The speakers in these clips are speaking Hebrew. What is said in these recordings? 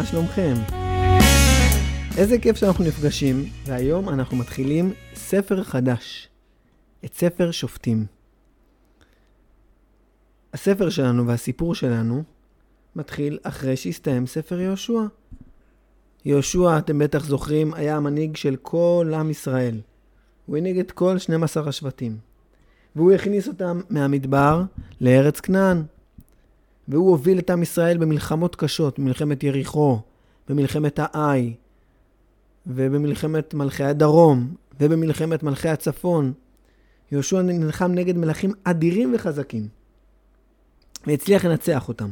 מה שלומכם? איזה כיף שאנחנו נפגשים, והיום אנחנו מתחילים ספר חדש, את ספר שופטים. הספר שלנו והסיפור שלנו מתחיל אחרי שהסתיים ספר יהושע. יהושע, אתם בטח זוכרים, היה המנהיג של כל עם ישראל. הוא הנהיג את כל 12 השבטים. והוא הכניס אותם מהמדבר לארץ כנען. והוא הוביל את עם ישראל במלחמות קשות, במלחמת יריחו, במלחמת האי, ובמלחמת מלכי הדרום, ובמלחמת מלכי הצפון. יהושע נלחם נגד מלכים אדירים וחזקים, והצליח לנצח אותם.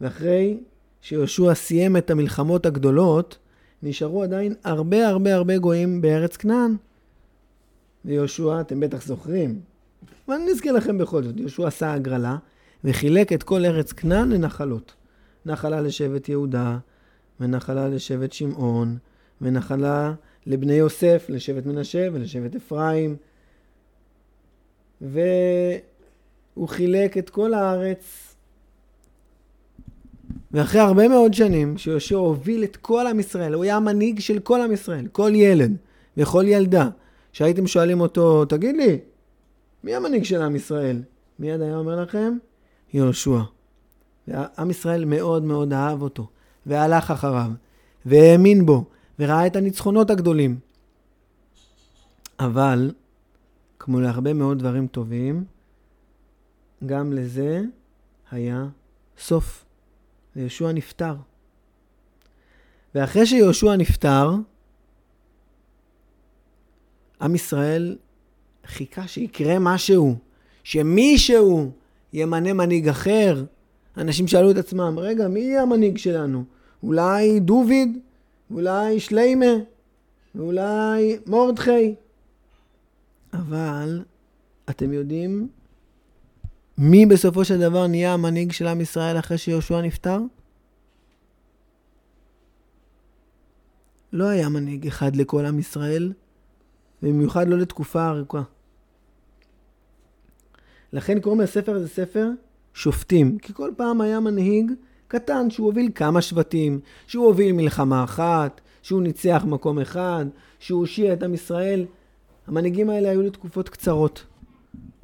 ואחרי שיהושע סיים את המלחמות הגדולות, נשארו עדיין הרבה הרבה הרבה גויים בארץ כנען. ויהושע, אתם בטח זוכרים, אבל אני אזכיר לכם בכל זאת, יהושע עשה הגרלה וחילק את כל ארץ כנען לנחלות. נחלה לשבט יהודה, ונחלה לשבט שמעון, ונחלה לבני יוסף, לשבט מנשה ולשבט אפרים. והוא חילק את כל הארץ. ואחרי הרבה מאוד שנים, שיהושע הוביל את כל עם ישראל, הוא היה המנהיג של כל עם ישראל, כל ילד וכל ילדה, שהייתם שואלים אותו, תגיד לי, מי המנהיג של עם ישראל? מיד היה אומר לכם, יהושע. ועם ישראל מאוד מאוד אהב אותו, והלך אחריו, והאמין בו, וראה את הניצחונות הגדולים. אבל, כמו להרבה מאוד דברים טובים, גם לזה היה סוף. ויהושע נפטר. ואחרי שיהושע נפטר, עם ישראל חיכה שיקרה משהו, שמישהו ימנה מנהיג אחר. אנשים שאלו את עצמם, רגע, מי יהיה המנהיג שלנו? אולי דוד? אולי שליימה? ואולי מורדכי? אבל אתם יודעים מי בסופו של דבר נהיה המנהיג של עם ישראל אחרי שיהושע נפטר? לא היה מנהיג אחד לכל עם ישראל, במיוחד לא לתקופה ארוכה. לכן קוראים לספר הזה ספר שופטים, כי כל פעם היה מנהיג קטן שהוא הוביל כמה שבטים, שהוא הוביל מלחמה אחת, שהוא ניצח מקום אחד, שהוא הושיע את עם ישראל. המנהיגים האלה היו לתקופות קצרות,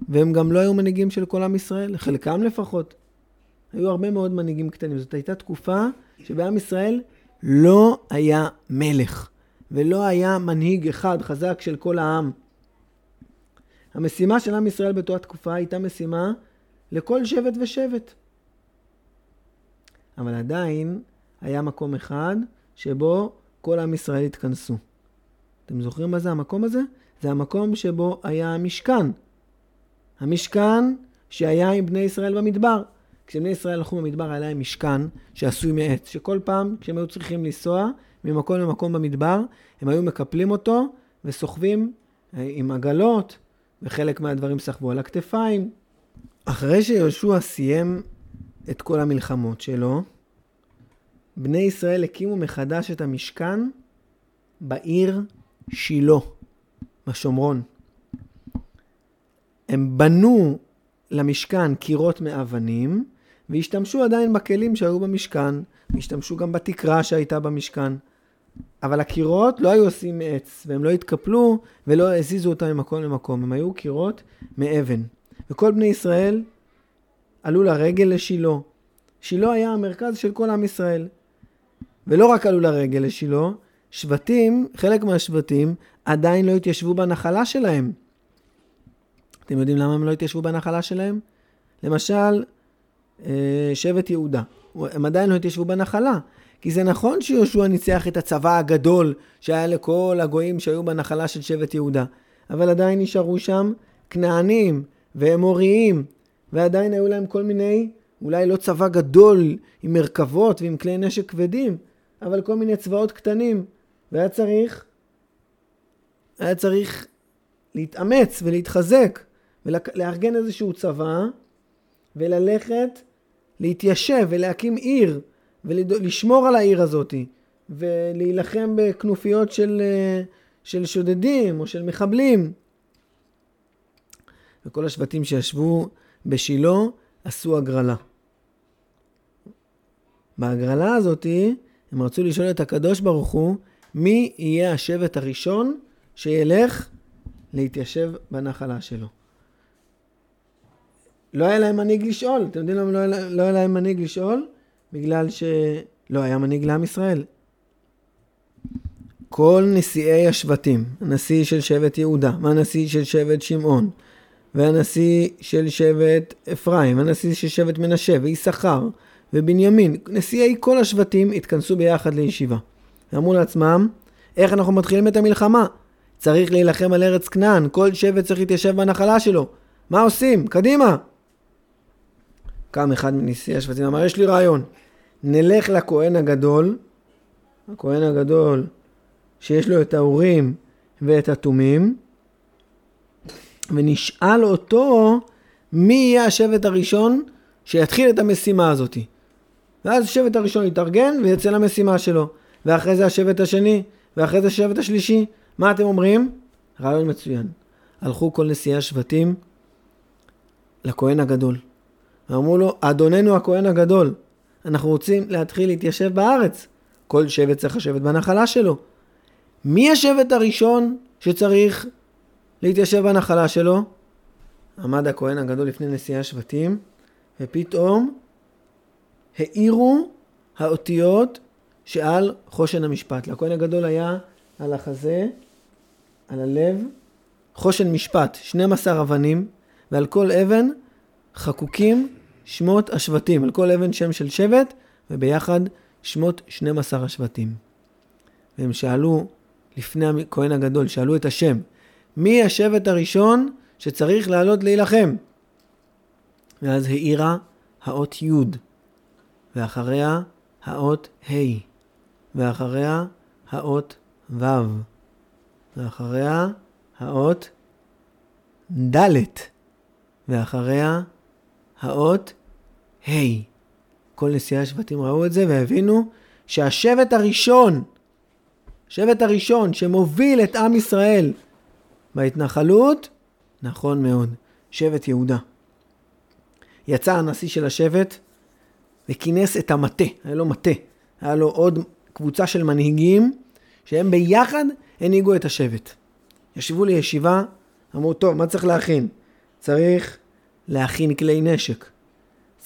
והם גם לא היו מנהיגים של כל עם ישראל, חלקם לפחות. היו הרבה מאוד מנהיגים קטנים. זאת הייתה תקופה שבעם ישראל לא היה מלך, ולא היה מנהיג אחד חזק של כל העם. המשימה של עם ישראל באותה תקופה הייתה משימה לכל שבט ושבט. אבל עדיין היה מקום אחד שבו כל עם ישראל התכנסו. אתם זוכרים מה זה המקום הזה? זה המקום שבו היה המשכן. המשכן שהיה עם בני ישראל במדבר. כשבני ישראל הלכו במדבר היה להם משכן שעשוי מעץ, שכל פעם כשהם היו צריכים לנסוע ממקום למקום במדבר, הם היו מקפלים אותו וסוחבים אה, עם עגלות, וחלק מהדברים סחבו על הכתפיים. אחרי שיהושע סיים את כל המלחמות שלו, בני ישראל הקימו מחדש את המשכן בעיר שילה, בשומרון. הם בנו למשכן קירות מאבנים, והשתמשו עדיין בכלים שהיו במשכן, והשתמשו גם בתקרה שהייתה במשכן. אבל הקירות לא היו עושים מעץ, והם לא התקפלו ולא הזיזו אותם ממקום למקום, הם היו קירות מאבן. וכל בני ישראל עלו לרגל לשילה. שילה היה המרכז של כל עם ישראל. ולא רק עלו לרגל לשילה, שבטים, חלק מהשבטים, עדיין לא התיישבו בנחלה שלהם. אתם יודעים למה הם לא התיישבו בנחלה שלהם? למשל, אה, שבט יהודה. הם עדיין לא התיישבו בנחלה. כי זה נכון שיהושע ניצח את הצבא הגדול שהיה לכל הגויים שהיו בנחלה של שבט יהודה, אבל עדיין נשארו שם כנענים ואמוריים, ועדיין היו להם כל מיני, אולי לא צבא גדול עם מרכבות ועם כלי נשק כבדים, אבל כל מיני צבאות קטנים, והיה צריך, היה צריך להתאמץ ולהתחזק ולארגן איזשהו צבא וללכת להתיישב ולהקים עיר ולשמור על העיר הזאת ולהילחם בכנופיות של, אה, של שודדים או של מחבלים. וכל השבטים שישבו בשילה עשו הגרלה. בהגרלה הזאתי, הם רצו לשאול את הקדוש ברוך הוא, מי יהיה השבט הראשון שילך להתיישב בנחלה שלו. לא היה להם מנהיג לשאול. אתם יודעים למה לא, לא היה להם מנהיג לשאול? בגלל שלא היה מנהיג לעם ישראל. כל נשיאי השבטים, הנשיא של שבט יהודה, והנשיא של שבט שמעון, והנשיא של שבט אפרים, והנשיא של שבט מנשה, ויששכר, ובנימין, נשיאי כל השבטים התכנסו ביחד לישיבה. ואמרו לעצמם, איך אנחנו מתחילים את המלחמה? צריך להילחם על ארץ כנען, כל שבט צריך להתיישב בנחלה שלו. מה עושים? קדימה! קם אחד מנשיאי השבטים, אמר, יש לי רעיון. נלך לכהן הגדול, הכהן הגדול שיש לו את האורים ואת התומים, ונשאל אותו מי יהיה השבט הראשון שיתחיל את המשימה הזאת. ואז השבט הראשון יתארגן ויצא למשימה שלו. ואחרי זה השבט השני, ואחרי זה השבט השלישי. מה אתם אומרים? רעיון מצוין. הלכו כל נשיאי השבטים לכהן הגדול. ואמרו לו, אדוננו הכהן הגדול, אנחנו רוצים להתחיל להתיישב בארץ. כל שבט צריך לשבת בנחלה שלו. מי השבט הראשון שצריך להתיישב בנחלה שלו? עמד הכהן הגדול לפני נשיאי השבטים, ופתאום האירו האותיות שעל חושן המשפט. לכהן הגדול היה על החזה, על הלב, חושן משפט, 12 אבנים, ועל כל אבן חקוקים שמות השבטים, על כל אבן שם של שבט, וביחד שמות 12 השבטים. והם שאלו, לפני הכהן הגדול, שאלו את השם, מי השבט הראשון שצריך לעלות להילחם? ואז האירה האות י', ואחריה האות ה', ואחריה האות ו', ואחריה האות ד', ואחריה האות ה'. כל נשיאי השבטים ראו את זה והבינו שהשבט הראשון, השבט הראשון שמוביל את עם ישראל בהתנחלות, נכון מאוד, שבט יהודה. יצא הנשיא של השבט וכינס את המטה, היה לו מטה, היה לו עוד קבוצה של מנהיגים שהם ביחד הנהיגו את השבט. ישבו לישיבה, אמרו, טוב, מה צריך להכין? צריך להכין כלי נשק.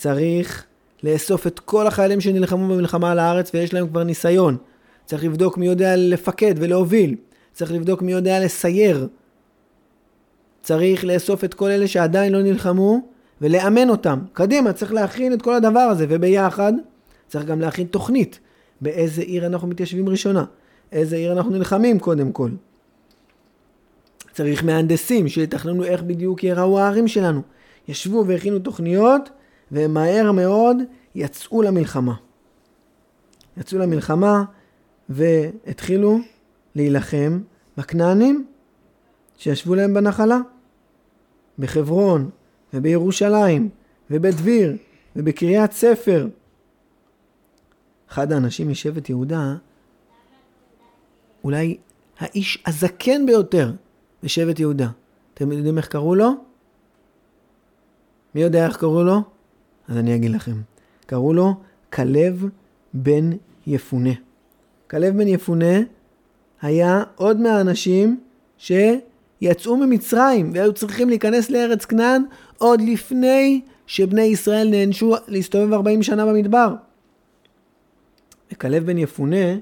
צריך לאסוף את כל החיילים שנלחמו במלחמה על הארץ ויש להם כבר ניסיון. צריך לבדוק מי יודע לפקד ולהוביל. צריך לבדוק מי יודע לסייר. צריך לאסוף את כל אלה שעדיין לא נלחמו ולאמן אותם. קדימה, צריך להכין את כל הדבר הזה, וביחד צריך גם להכין תוכנית. באיזה עיר אנחנו מתיישבים ראשונה? איזה עיר אנחנו נלחמים קודם כל? צריך מהנדסים שיתכננו איך בדיוק ייראו הערים שלנו. ישבו והכינו תוכניות, ומהר מאוד יצאו למלחמה. יצאו למלחמה והתחילו להילחם בכנענים שישבו להם בנחלה. בחברון ובירושלים ובדביר ובקריית ספר. אחד האנשים משבט יהודה, אולי האיש הזקן ביותר בשבט יהודה. אתם יודעים איך קראו לו? מי יודע איך קראו לו? אז אני אגיד לכם. קראו לו כלב בן יפונה. כלב בן יפונה היה עוד מהאנשים שיצאו ממצרים והיו צריכים להיכנס לארץ כנען עוד לפני שבני ישראל נענשו להסתובב 40 שנה במדבר. וכלב בן יפונה,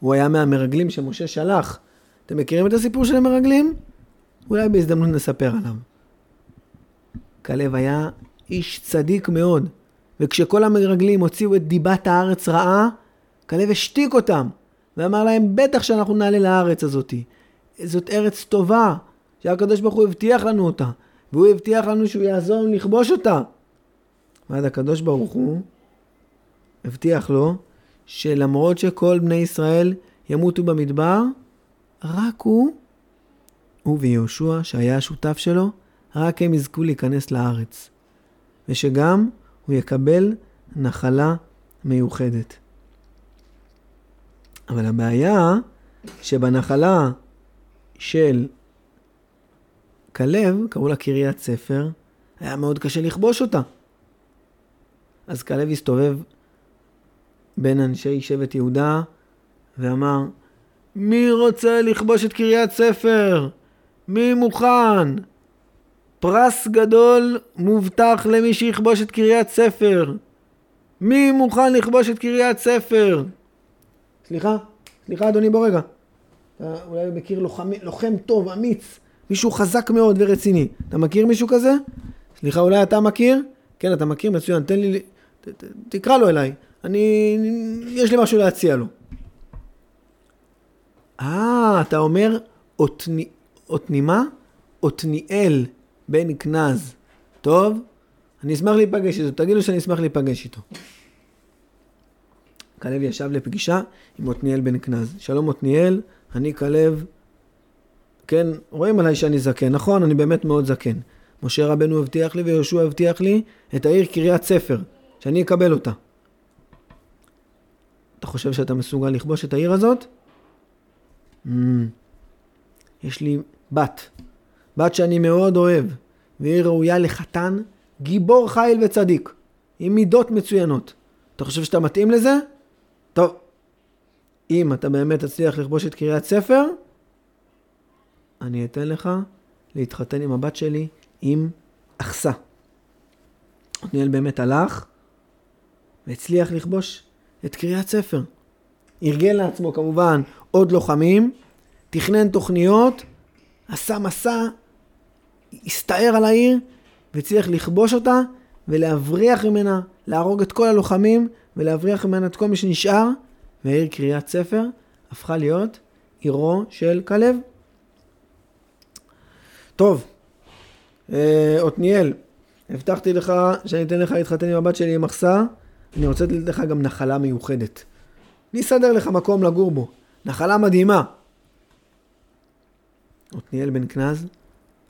הוא היה מהמרגלים שמשה שלח. אתם מכירים את הסיפור של המרגלים? אולי בהזדמנות נספר עליו. כלב היה איש צדיק מאוד, וכשכל המרגלים הוציאו את דיבת הארץ רעה, כלב השתיק אותם, ואמר להם, בטח שאנחנו נעלה לארץ הזאתי. זאת ארץ טובה, שהקדוש ברוך הוא הבטיח לנו אותה, והוא הבטיח לנו שהוא יעזור לנו לכבוש אותה. ואז הקדוש ברוך הוא הבטיח לו שלמרות שכל בני ישראל ימותו במדבר, רק הוא, הוא ויהושע, שהיה השותף שלו, רק הם יזכו להיכנס לארץ. ושגם הוא יקבל נחלה מיוחדת. אבל הבעיה שבנחלה של כלב, קראו לה קריית ספר, היה מאוד קשה לכבוש אותה. אז כלב הסתובב בין אנשי שבט יהודה ואמר, מי רוצה לכבוש את קריית ספר? מי מוכן? פרס גדול מובטח למי שיכבוש את קריית ספר. מי מוכן לכבוש את קריית ספר? סליחה, סליחה אדוני בוא רגע. אתה אולי מכיר לוחם, לוחם טוב, אמיץ, מישהו חזק מאוד ורציני. אתה מכיר מישהו כזה? סליחה, אולי אתה מכיר? כן, אתה מכיר? מצוין, תן לי... ת, ת, תקרא לו אליי. אני... יש לי משהו להציע לו. אה, אתה אומר אותני... אותנימה? אותניאל בן כנז. טוב, אני אשמח להיפגש איתו, תגידו שאני אשמח להיפגש איתו. כלב ישב לפגישה עם עתניאל בן כנז. שלום עתניאל, אני כלב, כן, רואים עליי שאני זקן, נכון, אני באמת מאוד זקן. משה רבנו הבטיח לי ויהושע הבטיח לי את העיר קריית ספר, שאני אקבל אותה. אתה חושב שאתה מסוגל לכבוש את העיר הזאת? Mm, יש לי בת, בת שאני מאוד אוהב, והיא ראויה לחתן גיבור חיל וצדיק, עם מידות מצוינות. אתה חושב שאתה מתאים לזה? טוב, אם אתה באמת תצליח לכבוש את קריית ספר, אני אתן לך להתחתן עם הבת שלי עם אחסה. עתניאל באמת הלך והצליח לכבוש את קריית ספר. ארגן לעצמו כמובן עוד לוחמים, תכנן תוכניות, עשה מסע, הסתער על העיר והצליח לכבוש אותה ולהבריח ממנה, להרוג את כל הלוחמים ולהבריח ממנה את כל מי שנשאר, והעיר קריית ספר הפכה להיות עירו של כלב. טוב, אה, עתניאל, הבטחתי לך שאני אתן לך להתחתן עם הבת שלי עם מחסה, אני רוצה לתת לך גם נחלה מיוחדת. אני אסדר לך מקום לגור בו. נחלה מדהימה. עתניאל בן כנז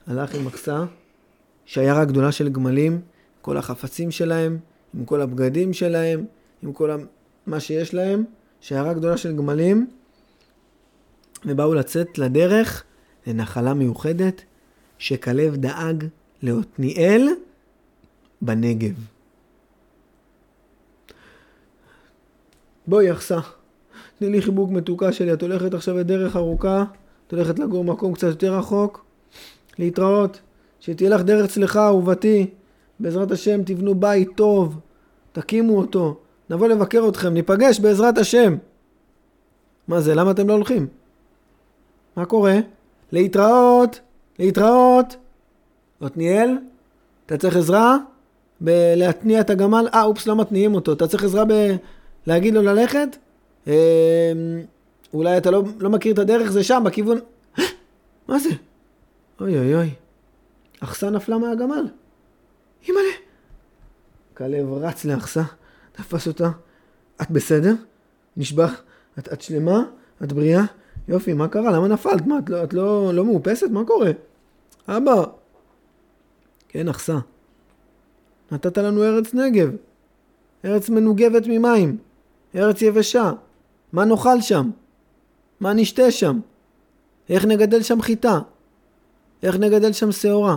הלך עם מחסה, שיירה גדולה של גמלים, כל החפצים שלהם, עם כל הבגדים שלהם, עם כל מה שיש להם, שיירה גדולה של גמלים, ובאו לצאת לדרך לנחלה מיוחדת שכלב דאג לעתניאל בנגב. בואי יחסה, תני לי חיבוק מתוקה שלי, את הולכת עכשיו לדרך ארוכה, את הולכת לגור מקום קצת יותר רחוק, להתראות, שתהיה לך דרך צלחה אהובתי, בעזרת השם תבנו בית טוב, תקימו אותו, נבוא לבקר אתכם, ניפגש בעזרת השם. מה זה, למה אתם לא הולכים? מה קורה? להתראות, להתראות. עתניאל, אתה צריך עזרה בלהתניע את הגמל? אה, אופס, לא מתניעים אותו. אתה צריך עזרה בלהגיד לו ללכת? אה, אולי אתה לא, לא מכיר את הדרך, זה שם, בכיוון... מה זה? אוי אוי אוי. אכסה נפלה מהגמל. אימא'לה. כלב רץ לאכסה, תפס אותה. את בסדר? נשבע. את, את שלמה? את בריאה? יופי, מה קרה? למה נפלת? מה, את לא, את לא, לא מאופסת? מה קורה? אבא. כן, אכסה. נתת לנו ארץ נגב. ארץ מנוגבת ממים. ארץ יבשה. מה נאכל שם? מה נשתה שם? איך נגדל שם חיטה? איך נגדל שם שעורה?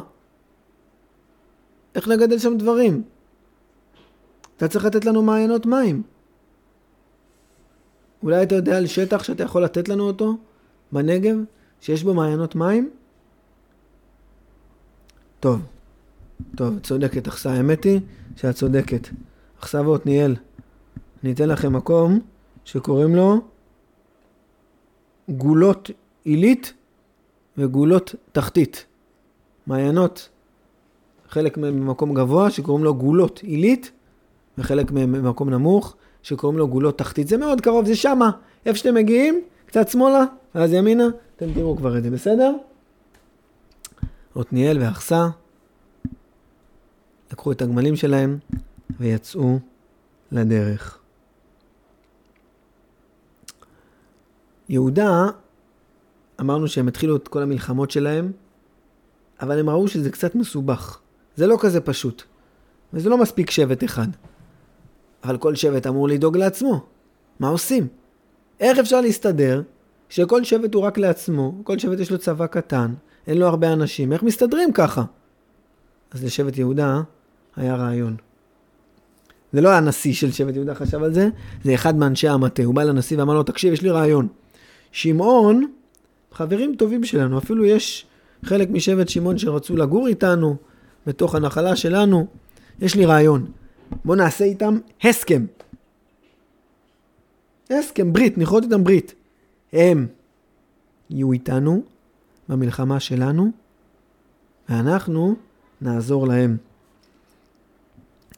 איך נגדל שם דברים? אתה צריך לתת לנו מעיינות מים. אולי אתה יודע על שטח שאתה יכול לתת לנו אותו בנגב, שיש בו מעיינות מים? טוב, טוב, צודקת אכסה. האמת היא שאת צודקת. אכסה ועתניאל, אני אתן לכם מקום שקוראים לו גולות עילית וגולות תחתית. מעיינות, חלק מהם במקום גבוה שקוראים לו גולות עילית, וחלק מהם במקום נמוך שקוראים לו גולות תחתית. זה מאוד קרוב, זה שמה. איפה שאתם מגיעים, קצת שמאלה, ואז ימינה, אתם תראו כבר את זה, בסדר? עתניאל ואחסה לקחו את הגמלים שלהם ויצאו לדרך. יהודה, אמרנו שהם התחילו את כל המלחמות שלהם, אבל הם ראו שזה קצת מסובך. זה לא כזה פשוט. וזה לא מספיק שבט אחד. אבל כל שבט אמור לדאוג לעצמו. מה עושים? איך אפשר להסתדר שכל שבט הוא רק לעצמו, כל שבט יש לו צבא קטן, אין לו הרבה אנשים, איך מסתדרים ככה? אז לשבט יהודה היה רעיון. זה לא הנשיא של שבט יהודה חשב על זה, זה אחד מאנשי המטה. הוא בא לנשיא ואמר לו, תקשיב, יש לי רעיון. שמעון, חברים טובים שלנו, אפילו יש חלק משבט שמעון שרצו לגור איתנו, בתוך הנחלה שלנו. יש לי רעיון. בוא נעשה איתם הסכם. הסכם, ברית, נכרות איתם ברית. הם יהיו איתנו במלחמה שלנו, ואנחנו נעזור להם.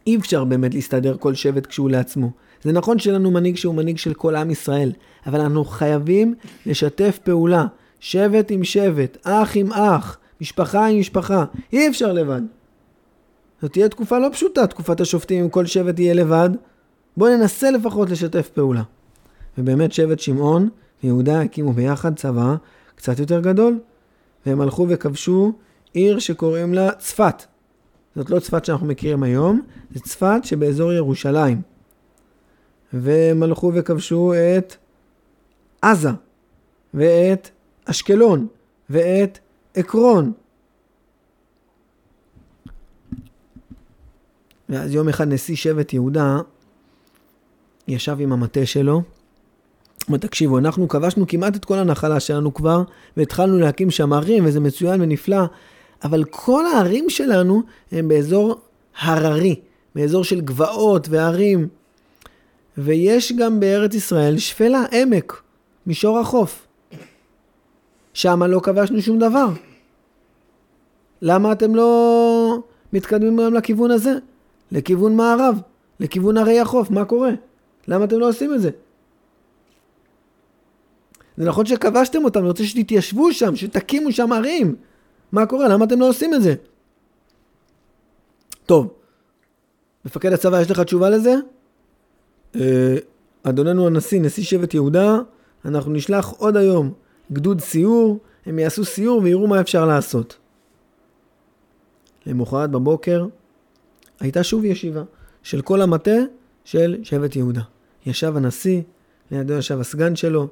אי אפשר באמת להסתדר כל שבט כשהוא לעצמו. זה נכון שאין לנו מנהיג שהוא מנהיג של כל עם ישראל, אבל אנחנו חייבים לשתף פעולה, שבט עם שבט, אח עם אח, משפחה עם משפחה. אי אפשר לבד. זאת תהיה תקופה לא פשוטה, תקופת השופטים, אם כל שבט יהיה לבד. בואו ננסה לפחות לשתף פעולה. ובאמת שבט שמעון ויהודה הקימו ביחד צבא קצת יותר גדול, והם הלכו וכבשו עיר שקוראים לה צפת. זאת לא צפת שאנחנו מכירים היום, זה צפת שבאזור ירושלים. והם הלכו וכבשו את עזה, ואת אשקלון, ואת עקרון. ואז יום אחד נשיא שבט יהודה ישב עם המטה שלו, אמר, תקשיבו, אנחנו כבשנו כמעט את כל הנחלה שלנו כבר, והתחלנו להקים שם ערים, וזה מצוין ונפלא, אבל כל הערים שלנו הם באזור הררי, באזור של גבעות וערים. ויש גם בארץ ישראל שפלה, עמק, מישור החוף. שם לא כבשנו שום דבר. למה אתם לא מתקדמים גם לכיוון הזה? לכיוון מערב, לכיוון הרי החוף, מה קורה? למה אתם לא עושים את זה? זה נכון שכבשתם אותם, אני רוצה שתתיישבו שם, שתקימו שם ערים. מה קורה? למה אתם לא עושים את זה? טוב, מפקד הצבא, יש לך תשובה לזה? אה, אדוננו הנשיא, נשיא שבט יהודה, אנחנו נשלח עוד היום גדוד סיור, הם יעשו סיור ויראו מה אפשר לעשות. למחרת בבוקר הייתה שוב ישיבה של כל המטה של שבט יהודה. ישב הנשיא, לידו ישב הסגן שלו,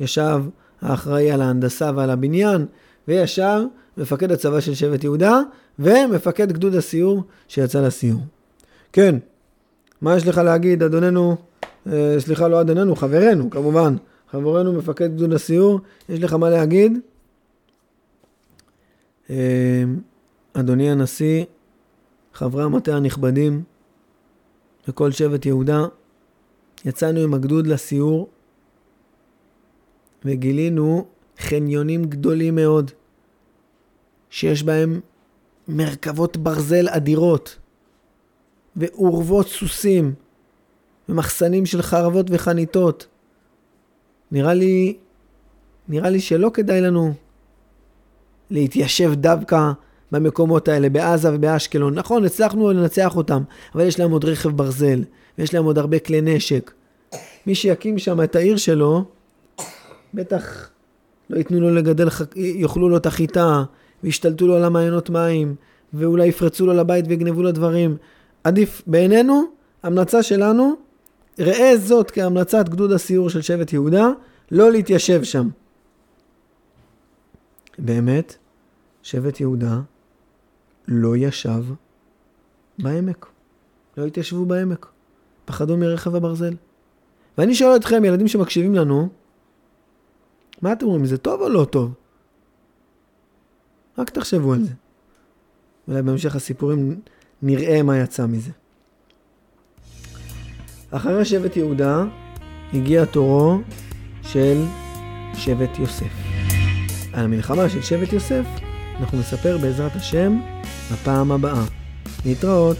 ישב האחראי על ההנדסה ועל הבניין, וישב מפקד הצבא של שבט יהודה, ומפקד גדוד הסיור שיצא לסיור. כן, מה יש לך להגיד, אדוננו, אה, סליחה, לא אדוננו, חברנו, כמובן, חברנו מפקד גדוד הסיור, יש לך מה להגיד? אה, אדוני הנשיא, חברי המטה הנכבדים וכל שבט יהודה, יצאנו עם הגדוד לסיור וגילינו חניונים גדולים מאוד, שיש בהם מרכבות ברזל אדירות, ואורוות סוסים, ומחסנים של חרבות וחניתות. נראה לי, נראה לי שלא כדאי לנו להתיישב דווקא במקומות האלה, בעזה ובאשקלון. נכון, הצלחנו לנצח אותם, אבל יש להם עוד רכב ברזל, ויש להם עוד הרבה כלי נשק. מי שיקים שם את העיר שלו, בטח לא ייתנו לו לגדל, יאכלו לו את החיטה, וישתלטו לו על המעיינות מים, ואולי יפרצו לו לבית ויגנבו לו דברים. עדיף, בעינינו, המלצה שלנו, ראה זאת כהמלצת גדוד הסיור של שבט יהודה, לא להתיישב שם. באמת, שבט יהודה לא ישב בעמק. לא התיישבו בעמק. פחדו מרכב הברזל. ואני שואל אתכם, ילדים שמקשיבים לנו, מה אתם אומרים, זה טוב או לא טוב? רק תחשבו על זה. אולי בהמשך הסיפורים נראה מה יצא מזה. אחרי שבט יהודה הגיע תורו של שבט יוסף. על המלחמה של שבט יוסף אנחנו נספר בעזרת השם בפעם הבאה. להתראות.